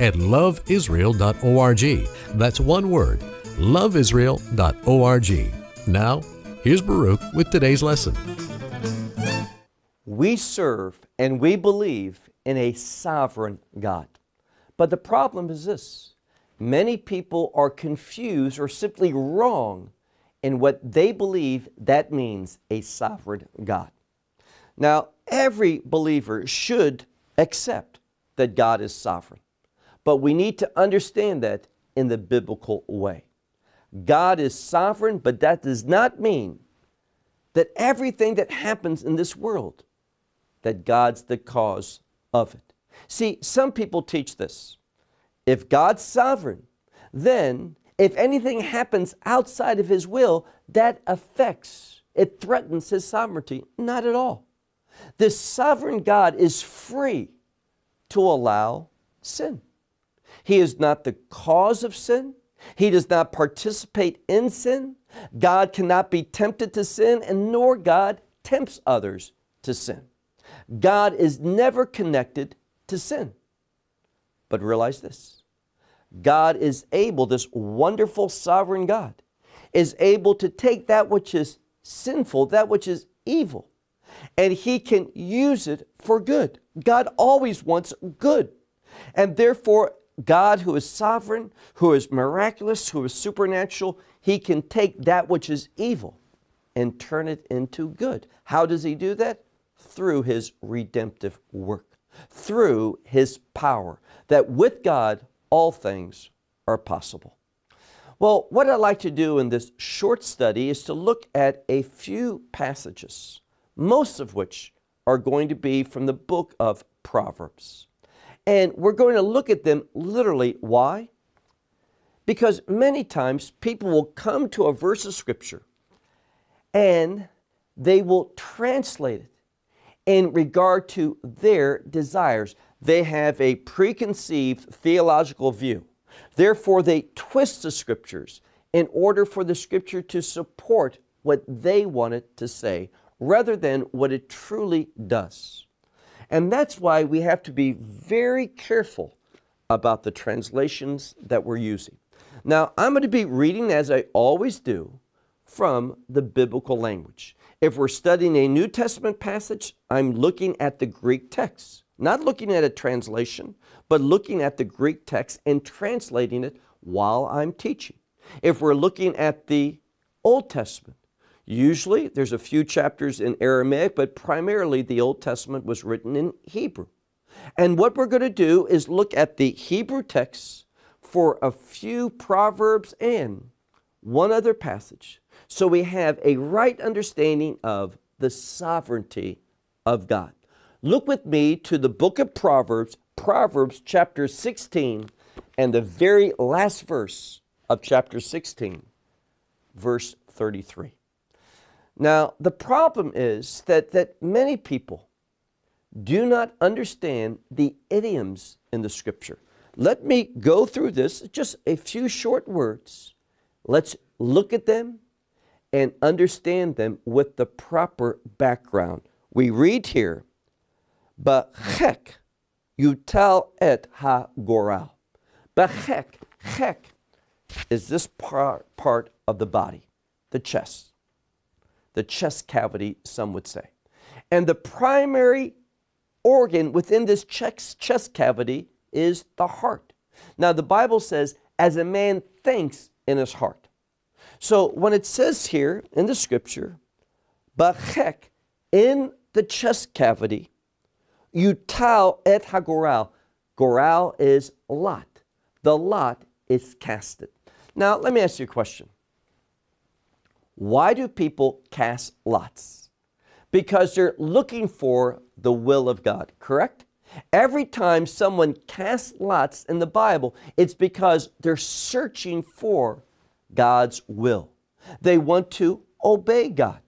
at loveisrael.org. That's one word, loveisrael.org. Now, here's Baruch with today's lesson. We serve and we believe in a sovereign God. But the problem is this many people are confused or simply wrong in what they believe that means a sovereign God. Now, every believer should accept that God is sovereign, but we need to understand that in the biblical way. God is sovereign, but that does not mean that everything that happens in this world, that God's the cause of it. See, some people teach this. If God's sovereign, then if anything happens outside of his will, that affects, it threatens his sovereignty. Not at all. This sovereign God is free to allow sin. He is not the cause of sin. He does not participate in sin. God cannot be tempted to sin, and nor God tempts others to sin. God is never connected to sin. But realize this God is able, this wonderful sovereign God, is able to take that which is sinful, that which is evil, and He can use it for good. God always wants good. And therefore, God, who is sovereign, who is miraculous, who is supernatural, He can take that which is evil and turn it into good. How does He do that? Through His redemptive work, through His power. That with God, all things are possible. Well, what I'd like to do in this short study is to look at a few passages, most of which are going to be from the book of Proverbs. And we're going to look at them literally. Why? Because many times people will come to a verse of Scripture and they will translate it in regard to their desires. They have a preconceived theological view. Therefore, they twist the scriptures in order for the scripture to support what they want it to say rather than what it truly does. And that's why we have to be very careful about the translations that we're using. Now, I'm going to be reading, as I always do, from the biblical language. If we're studying a New Testament passage, I'm looking at the Greek text. Not looking at a translation, but looking at the Greek text and translating it while I'm teaching. If we're looking at the Old Testament, usually there's a few chapters in Aramaic, but primarily the Old Testament was written in Hebrew. And what we're going to do is look at the Hebrew texts for a few proverbs and one other passage. So we have a right understanding of the sovereignty of God. Look with me to the book of Proverbs, Proverbs chapter 16, and the very last verse of chapter 16, verse 33. Now, the problem is that, that many people do not understand the idioms in the scripture. Let me go through this, just a few short words. Let's look at them and understand them with the proper background. We read here Bechek yutal et ha-goral. Bechek, chek is this part, part of the body, the chest. The chest cavity, some would say. And the primary organ within this chest, cavity is the heart. Now, the Bible says, as a man thinks in his heart. So, when it says here in the scripture, Bachek, in the chest cavity, Yutal et hagoral. Goral is lot. The lot is casted. Now, let me ask you a question. Why do people cast lots? Because they're looking for the will of God, correct? Every time someone casts lots in the Bible, it's because they're searching for God's will. They want to obey God.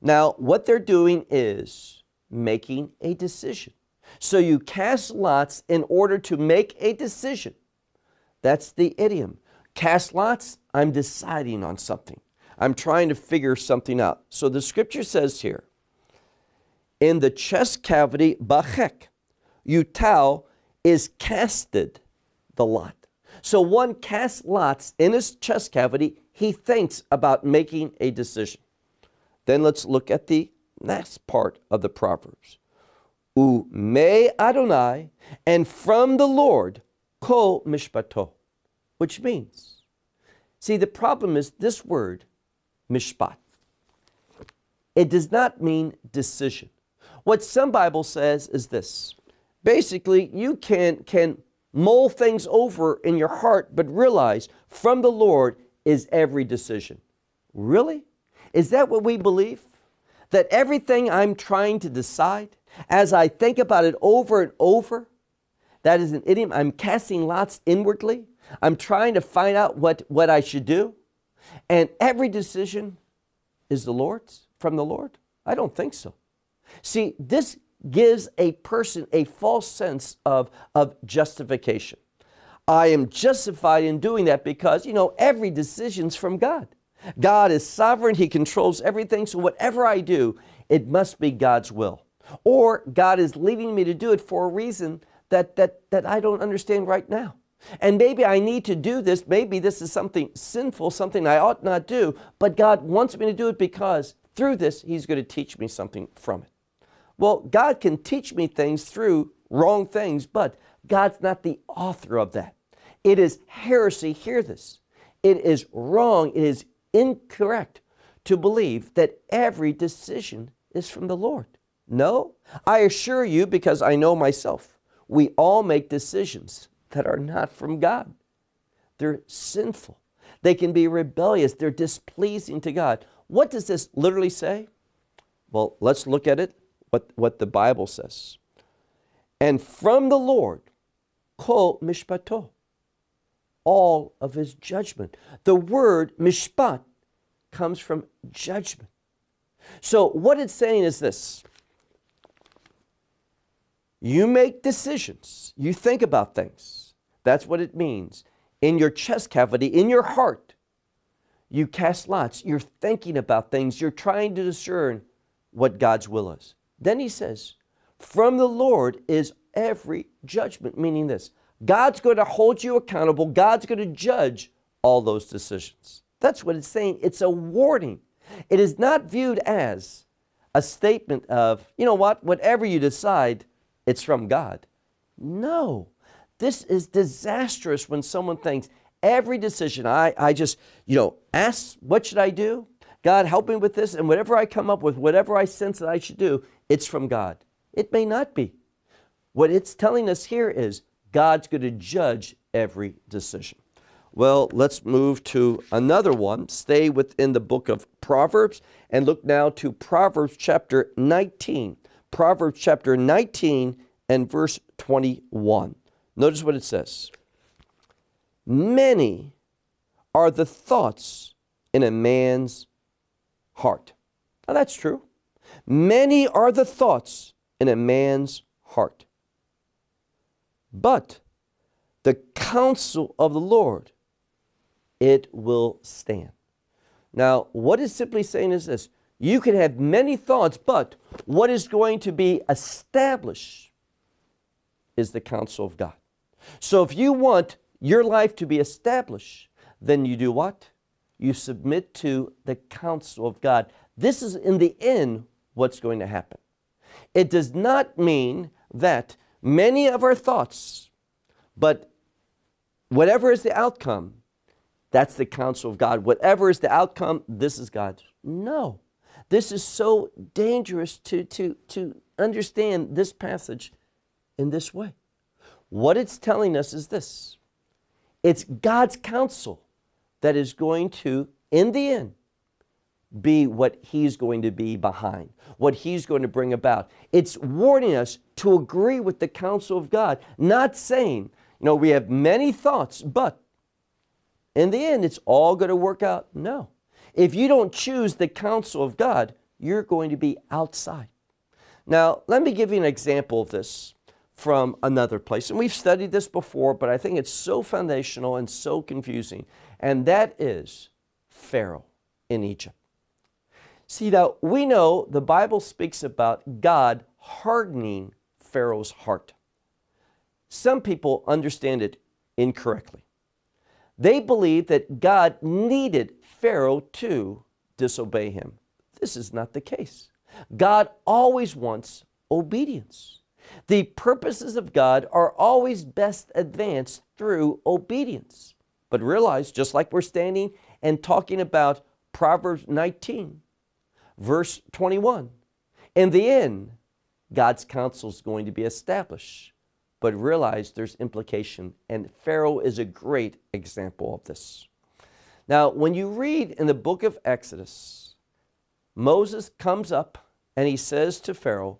Now, what they're doing is making a decision. So you cast lots in order to make a decision. That's the idiom. Cast lots, I'm deciding on something. I'm trying to figure something out. So the scripture says here, in the chest cavity, bachek, utal is casted the lot. So one casts lots in his chest cavity. He thinks about making a decision. Then let's look at the next part of the Proverbs. U me Adonai, and from the Lord, ko mishpato, which means, see, the problem is this word, mishpat. It does not mean decision. What some Bible says is this. Basically, you can, can mull things over in your heart, but realize from the Lord is every decision. Really? Is that what we believe? That everything I'm trying to decide, as I think about it over and over, that is an idiom. I'm casting lots inwardly. I'm trying to find out what, what I should do. And every decision is the Lord's, from the Lord? I don't think so. See, this gives a person a false sense of, of justification. I am justified in doing that because, you know, every decision's from God. God is sovereign, He controls everything, so whatever I do, it must be God's will. Or God is leading me to do it for a reason that, that, that I don't understand right now. And maybe I need to do this. Maybe this is something sinful, something I ought not do, but God wants me to do it because through this, He's going to teach me something from it. Well, God can teach me things through wrong things, but God's not the author of that. It is heresy, hear this. It is wrong, it is incorrect to believe that every decision is from the Lord. No, I assure you, because I know myself, we all make decisions that are not from God. They're sinful. They can be rebellious. They're displeasing to God. What does this literally say? Well, let's look at it what, what the Bible says. And from the Lord, kol mishpato, all of his judgment. The word mishpat comes from judgment. So what it's saying is this. You make decisions. You think about things. That's what it means. In your chest cavity, in your heart, you cast lots. You're thinking about things. You're trying to discern what God's will is. Then he says, From the Lord is every judgment, meaning this God's going to hold you accountable, God's going to judge all those decisions. That's what it's saying. It's a warning. It is not viewed as a statement of, you know what, whatever you decide, it's from God. No. This is disastrous when someone thinks every decision I, I just, you know, ask, what should I do? God, help me with this. And whatever I come up with, whatever I sense that I should do, it's from God. It may not be. What it's telling us here is God's going to judge every decision. Well, let's move to another one. Stay within the book of Proverbs and look now to Proverbs chapter 19. Proverbs chapter 19 and verse 21. Notice what it says Many are the thoughts in a man's heart. Now that's true. Many are the thoughts in a man's heart. But the counsel of the Lord, it will stand. Now, what is simply saying is this you can have many thoughts, but what is going to be established is the counsel of God. So if you want your life to be established, then you do what? You submit to the counsel of God. This is in the end what's going to happen. It does not mean that many of our thoughts, but whatever is the outcome, that's the counsel of God. Whatever is the outcome, this is God's. No. This is so dangerous to, to, to understand this passage in this way. What it's telling us is this it's God's counsel that is going to, in the end, be what he's going to be behind, what he's going to bring about. It's warning us to agree with the counsel of God, not saying, you know, we have many thoughts, but in the end, it's all going to work out. No. If you don't choose the counsel of God, you're going to be outside. Now, let me give you an example of this from another place. And we've studied this before, but I think it's so foundational and so confusing. And that is Pharaoh in Egypt. See, now we know the Bible speaks about God hardening Pharaoh's heart. Some people understand it incorrectly. They believe that God needed Pharaoh to disobey him. This is not the case. God always wants obedience. The purposes of God are always best advanced through obedience. But realize, just like we're standing and talking about Proverbs 19, verse 21, in the end, God's counsel is going to be established. But realize there's implication, and Pharaoh is a great example of this. Now, when you read in the book of Exodus, Moses comes up and he says to Pharaoh,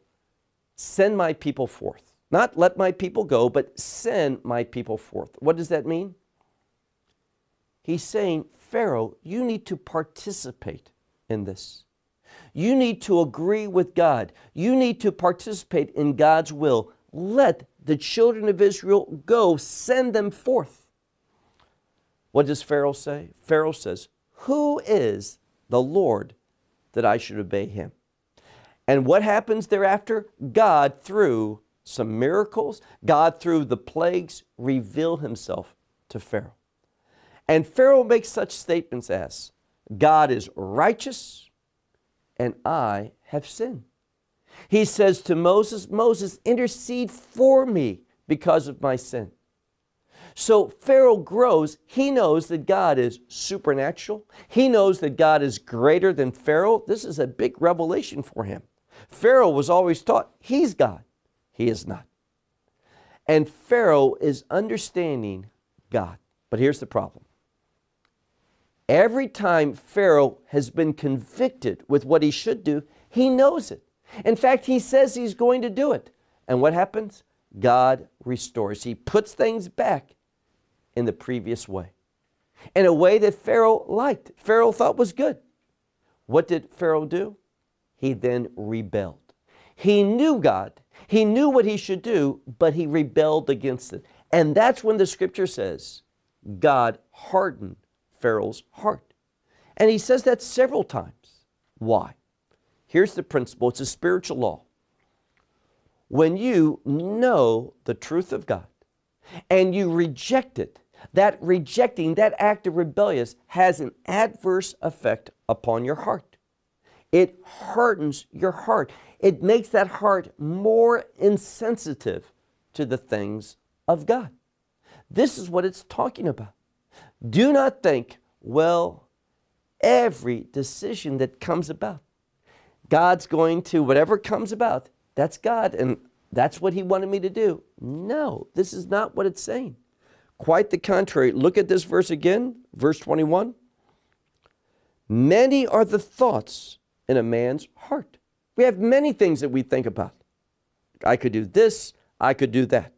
Send my people forth. Not let my people go, but send my people forth. What does that mean? He's saying, Pharaoh, you need to participate in this. You need to agree with God. You need to participate in God's will. Let the children of Israel go, send them forth. What does Pharaoh say? Pharaoh says, Who is the Lord that I should obey him? And what happens thereafter? God, through some miracles, God, through the plagues, reveal himself to Pharaoh. And Pharaoh makes such statements as, God is righteous and I have sinned. He says to Moses, Moses, intercede for me because of my sin. So Pharaoh grows. He knows that God is supernatural. He knows that God is greater than Pharaoh. This is a big revelation for him. Pharaoh was always taught he's God. He is not. And Pharaoh is understanding God. But here's the problem. Every time Pharaoh has been convicted with what he should do, he knows it. In fact, he says he's going to do it. And what happens? God restores. He puts things back in the previous way, in a way that Pharaoh liked, Pharaoh thought was good. What did Pharaoh do? He then rebelled. He knew God, he knew what he should do, but he rebelled against it. And that's when the scripture says God hardened Pharaoh's heart. And he says that several times. Why? Here's the principle it's a spiritual law. When you know the truth of God and you reject it, that rejecting, that act of rebellious has an adverse effect upon your heart. It hardens your heart. It makes that heart more insensitive to the things of God. This is what it's talking about. Do not think, well, every decision that comes about, God's going to, whatever comes about, that's God and that's what He wanted me to do. No, this is not what it's saying. Quite the contrary. Look at this verse again, verse 21. Many are the thoughts in a man's heart. We have many things that we think about. I could do this, I could do that.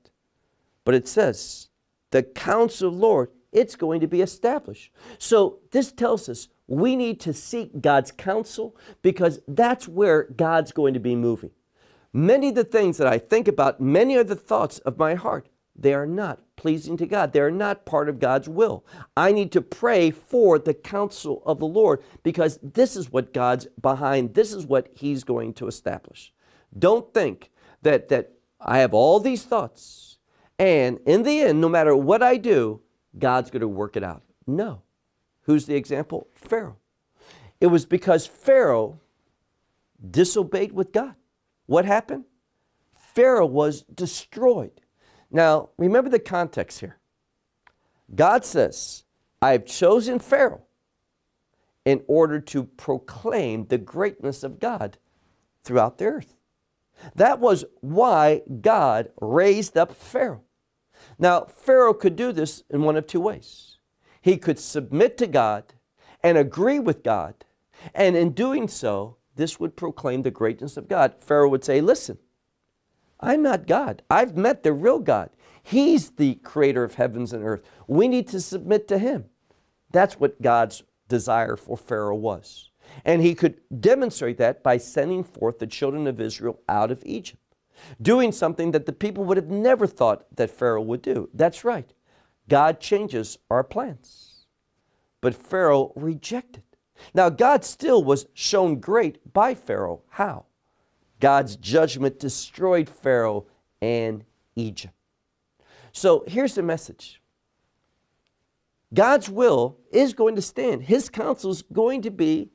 But it says, the counsel of the Lord, it's going to be established. So this tells us we need to seek God's counsel because that's where God's going to be moving. Many of the things that I think about, many are the thoughts of my heart. They are not pleasing to God. They are not part of God's will. I need to pray for the counsel of the Lord because this is what God's behind. This is what He's going to establish. Don't think that, that I have all these thoughts and in the end, no matter what I do, God's going to work it out. No. Who's the example? Pharaoh. It was because Pharaoh disobeyed with God. What happened? Pharaoh was destroyed. Now, remember the context here. God says, I have chosen Pharaoh in order to proclaim the greatness of God throughout the earth. That was why God raised up Pharaoh. Now, Pharaoh could do this in one of two ways. He could submit to God and agree with God And in doing so, this would proclaim the greatness of God. Pharaoh would say, Listen, I'm not God. I've met the real God. He's the creator of heavens and earth. We need to submit to him. That's what God's desire for Pharaoh was. And he could demonstrate that by sending forth the children of Israel out of Egypt, doing something that the people would have never thought that Pharaoh would do. That's right. God changes our plans. But Pharaoh rejected. Now, God still was shown great by Pharaoh. How? God's judgment destroyed Pharaoh and Egypt. So here's the message God's will is going to stand, His counsel is going to be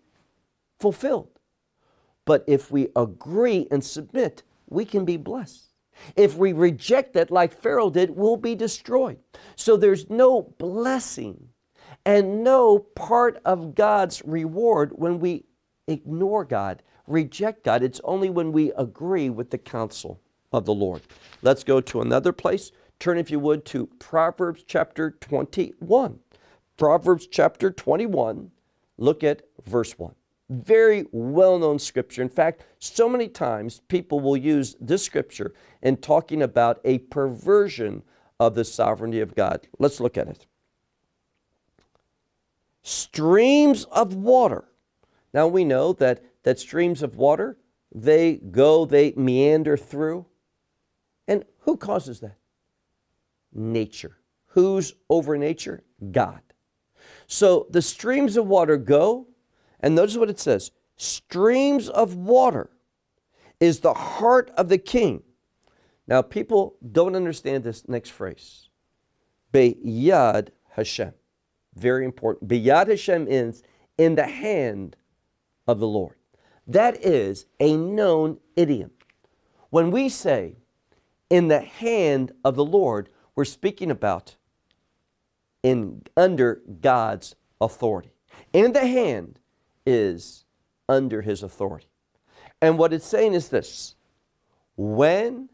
fulfilled. But if we agree and submit, we can be blessed. If we reject that, like Pharaoh did, we'll be destroyed. So there's no blessing and no part of God's reward when we ignore God, reject God. It's only when we agree with the counsel of the Lord. Let's go to another place. Turn, if you would, to Proverbs chapter 21. Proverbs chapter 21, look at verse 1. Very well known scripture. In fact, so many times people will use this scripture in talking about a perversion of the sovereignty of God. Let's look at it. Streams of water. Now we know that, that streams of water, they go, they meander through. And who causes that? Nature. Who's over nature? God. So the streams of water go, and notice what it says streams of water is the heart of the king. Now, people don't understand this next phrase. Beyad Hashem. Very important. Beyad Hashem is in the hand of the Lord. That is a known idiom. When we say in the hand of the Lord, we're speaking about in under God's authority. In the hand is under his authority. And what it's saying is this when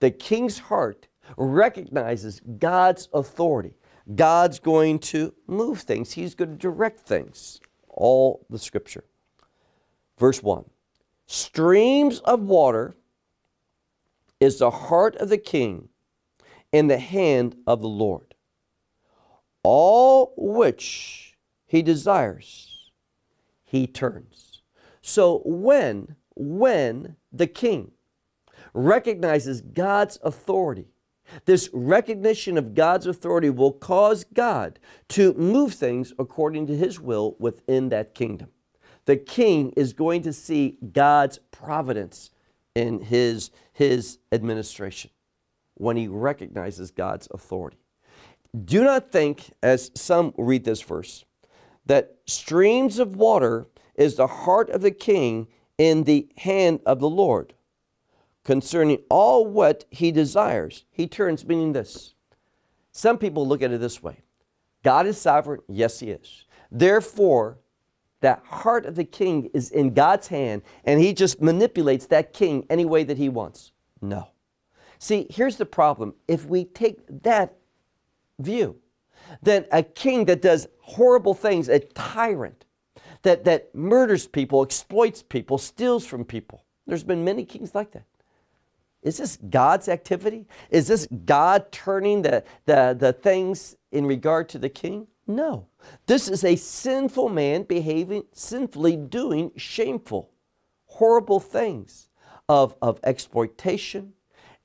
the king's heart recognizes God's authority, God's going to move things, He's going to direct things. All the scripture. Verse 1 Streams of water is the heart of the king in the hand of the Lord. All which he desires, he turns. So when, when the king recognizes God's authority, this recognition of God's authority will cause God to move things according to his will within that kingdom. The king is going to see God's providence in his, his administration when he recognizes God's authority. Do not think, as some read this verse, that streams of water is the heart of the king in the hand of the Lord concerning all what he desires. He turns, meaning this. Some people look at it this way God is sovereign. Yes, he is. Therefore, that heart of the king is in God's hand, and he just manipulates that king any way that he wants. No. See, here's the problem. If we take that view, then a king that does horrible things, a tyrant, that, that murders people, exploits people, steals from people. There's been many kings like that. Is this God's activity? Is this God turning the, the, the things in regard to the king? No. This is a sinful man behaving sinfully, doing shameful, horrible things of, of exploitation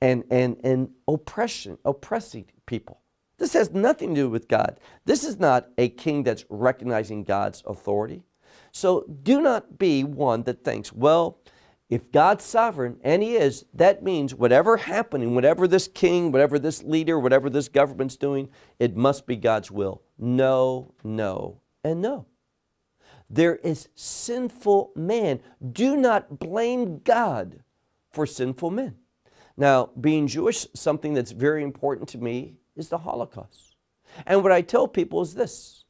and, and, and oppression, oppressing people. This has nothing to do with God. This is not a king that's recognizing God's authority. So do not be one that thinks, well, if God's sovereign, and He is, that means whatever happening, whatever this king, whatever this leader, whatever this government's doing, it must be God's will. No, no, and no. There is sinful man. Do not blame God for sinful men. Now, being Jewish, something that's very important to me is the Holocaust. And what I tell people is this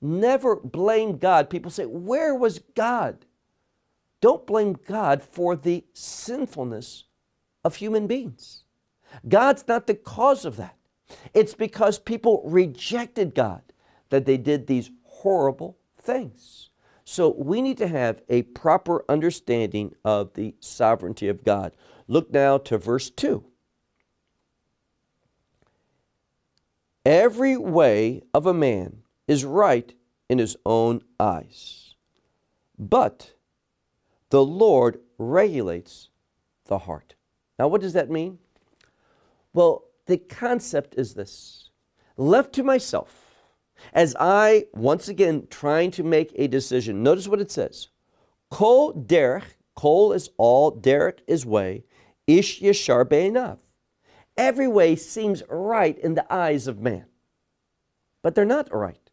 never blame God. People say, Where was God? Don't blame God for the sinfulness of human beings. God's not the cause of that. It's because people rejected God that they did these horrible things. So we need to have a proper understanding of the sovereignty of God. Look now to verse 2. Every way of a man is right in his own eyes, but the Lord regulates the heart. Now, what does that mean? Well, the concept is this left to myself, as I, once again, trying to make a decision, notice what it says. Kol derech, kol is all, derech is way, ish yeshar be'enav. Every way seems right in the eyes of man, but they're not right.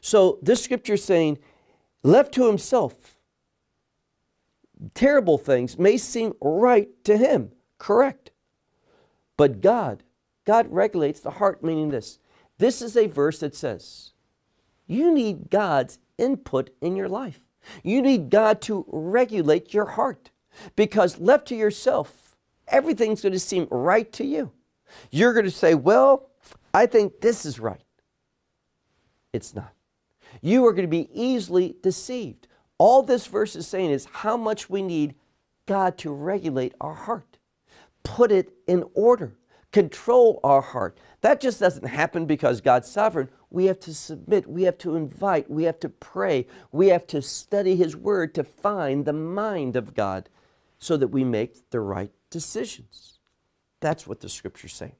So this scripture is saying, left to himself, terrible things may seem right to him, correct. But God, God regulates the heart, meaning this. This is a verse that says, you need God's input in your life. You need God to regulate your heart because left to yourself, everything's going to seem right to you. You're going to say, Well, I think this is right. It's not. You are going to be easily deceived. All this verse is saying is how much we need God to regulate our heart, put it in order, control our heart. That just doesn't happen because God's sovereign. We have to submit, we have to invite, we have to pray, we have to study His Word to find the mind of God so that we make the right decisions. That's what the scripture's say.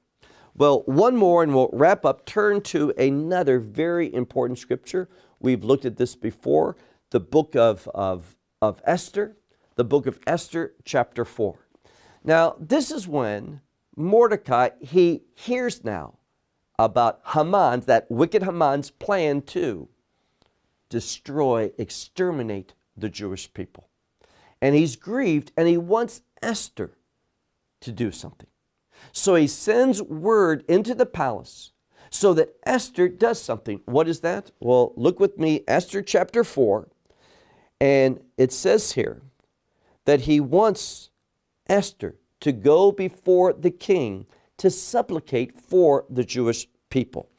Well, one more and we'll wrap up. Turn to another very important scripture. We've looked at this before the book of, of, of Esther, the book of Esther, chapter 4. Now, this is when Mordecai, he hears now about Haman's, that wicked Haman's plan to destroy, exterminate the Jewish people. And he's grieved and he wants Esther to do something. So he sends word into the palace so that Esther does something. What is that? Well, look with me, Esther chapter 4, and it says here that he wants Esther to go before the king to supplicate for the Jewish people.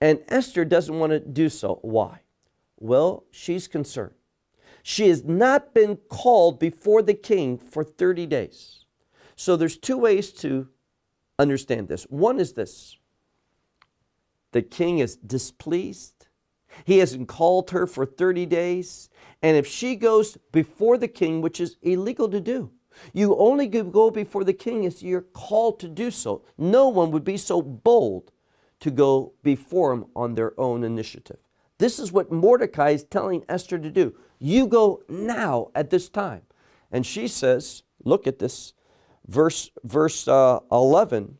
And Esther doesn't want to do so. Why? Well, she's concerned. She has not been called before the king for 30 days. So there's two ways to understand this. One is this the king is displeased. He hasn't called her for 30 days. And if she goes before the king, which is illegal to do, you only go before the king if you're called to do so. No one would be so bold to go before him on their own initiative. This is what Mordecai is telling Esther to do. You go now at this time. And she says, look at this, verse, verse uh, 11.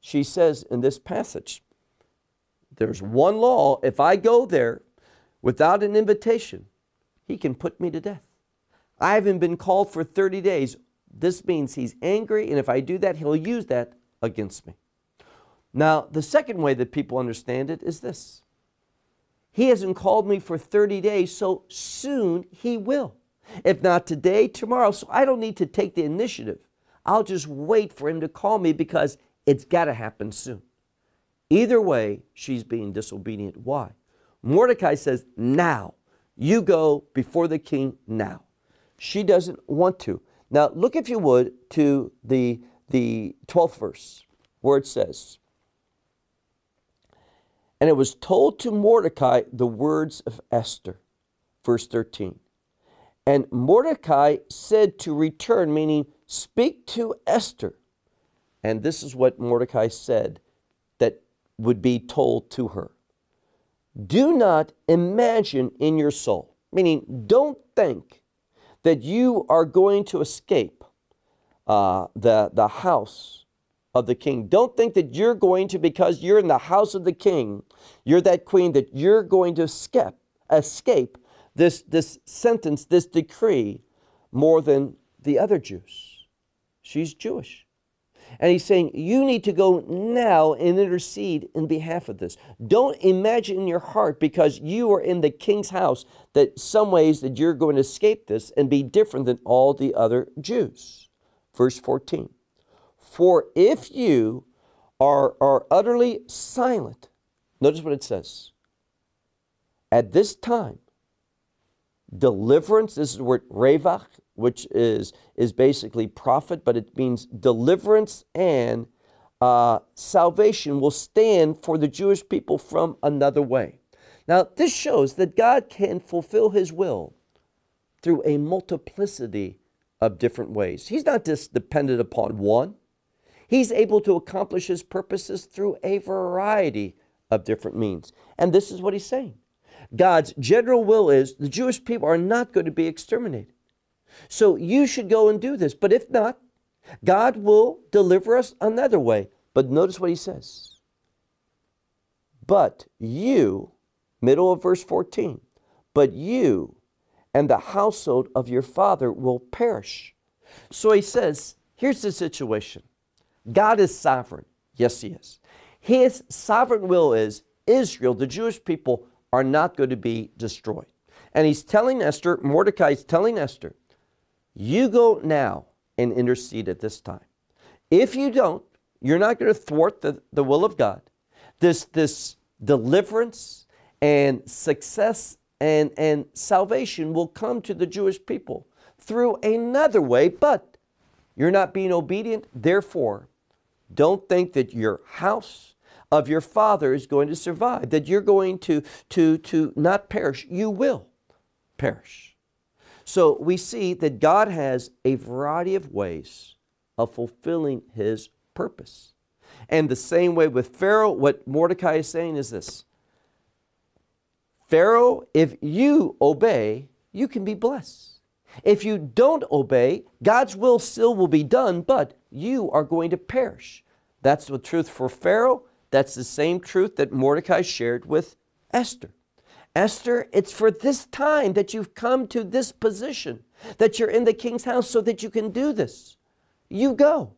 She says in this passage, there's one law. If I go there without an invitation, he can put me to death. I haven't been called for 30 days. This means he's angry, and if I do that, he'll use that against me. Now, the second way that people understand it is this He hasn't called me for 30 days, so soon he will. If not today, tomorrow. So I don't need to take the initiative. I'll just wait for him to call me because it's got to happen soon. Either way, she's being disobedient. Why? Mordecai says, Now. You go before the king now. She doesn't want to. Now, look, if you would, to the, the 12th verse, where it says, And it was told to Mordecai the words of Esther. Verse 13. And Mordecai said to return, meaning, speak to Esther. And this is what Mordecai said that would be told to her. Do not imagine in your soul, meaning don't think that you are going to escape uh, the, the house of the king. Don't think that you're going to, because you're in the house of the king, you're that queen, that you're going to escape, escape this, this sentence, this decree, more than the other Jews. She's Jewish. And he's saying, you need to go now and intercede in behalf of this. Don't imagine in your heart because you are in the king's house that some ways that you're going to escape this and be different than all the other Jews. Verse 14. For if you are, are utterly silent, notice what it says. At this time, deliverance. This is the word revach, which is, is basically profit, but it means deliverance and uh, salvation will stand for the Jewish people from another way. Now, this shows that God can fulfill his will through a multiplicity of different ways. He's not just dependent upon one, he's able to accomplish his purposes through a variety of different means. And this is what he's saying God's general will is the Jewish people are not going to be exterminated. So you should go and do this. But if not, God will deliver us another way. But notice what he says. But you, middle of verse 14, but you and the household of your father will perish. So he says, here's the situation God is sovereign. Yes, he is. His sovereign will is Israel, the Jewish people, are not going to be destroyed. And he's telling Esther, Mordecai is telling Esther, you go now and intercede at this time. If you don't, you're not going to thwart the, the will of God. This, this deliverance and success and, and salvation will come to the Jewish people through another way, but you're not being obedient. Therefore, don't think that your house of your father is going to survive, that you're going to, to, to not perish. You will perish. So we see that God has a variety of ways of fulfilling his purpose. And the same way with Pharaoh, what Mordecai is saying is this Pharaoh, if you obey, you can be blessed. If you don't obey, God's will still will be done, but you are going to perish. That's the truth for Pharaoh. That's the same truth that Mordecai shared with Esther. Esther, it's for this time that you've come to this position, that you're in the king's house so that you can do this. You go.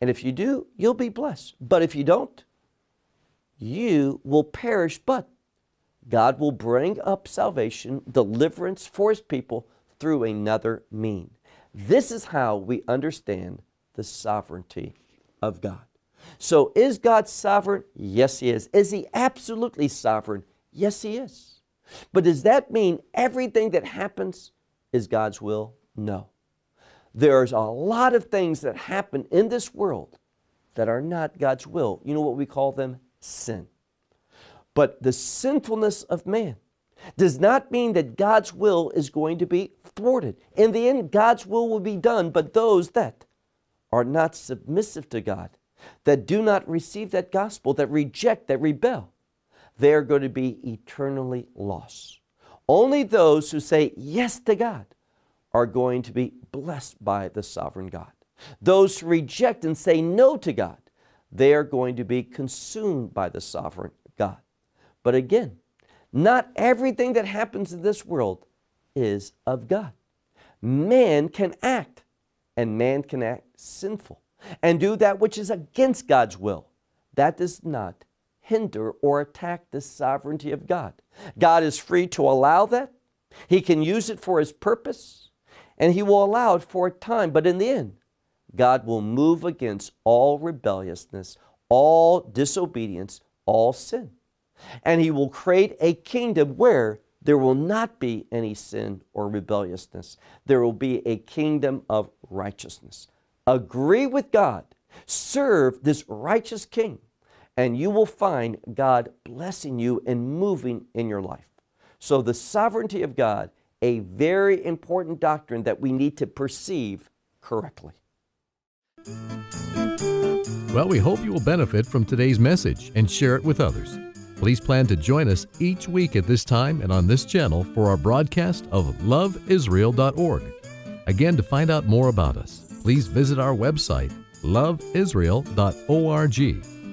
And if you do, you'll be blessed. But if you don't, you will perish. But God will bring up salvation, deliverance for his people through another mean. This is how we understand the sovereignty of God. So, is God sovereign? Yes, He is. Is He absolutely sovereign? Yes, He is. But does that mean everything that happens is God's will? No. There's a lot of things that happen in this world that are not God's will. You know what we call them? Sin. But the sinfulness of man does not mean that God's will is going to be thwarted. In the end, God's will will be done, but those that are not submissive to God, that do not receive that gospel, that reject, that rebel, they are going to be eternally lost. Only those who say yes to God are going to be blessed by the sovereign God. Those who reject and say no to God, they are going to be consumed by the sovereign God. But again, not everything that happens in this world is of God. Man can act, and man can act sinful and do that which is against God's will. That does not hinder or attack the sovereignty of God. God is free to allow that. He can use it for His purpose, and He will allow it for a time. But in the end, God will move against all rebelliousness, all disobedience, all sin. And He will create a kingdom where there will not be any sin or rebelliousness. There will be a kingdom of righteousness. Agree with God, serve this righteous king, and you will find God blessing you and moving in your life. So, the sovereignty of God, a very important doctrine that we need to perceive correctly. Well, we hope you will benefit from today's message and share it with others. Please plan to join us each week at this time and on this channel for our broadcast of loveisrael.org. Again, to find out more about us, please visit our website, loveisrael.org.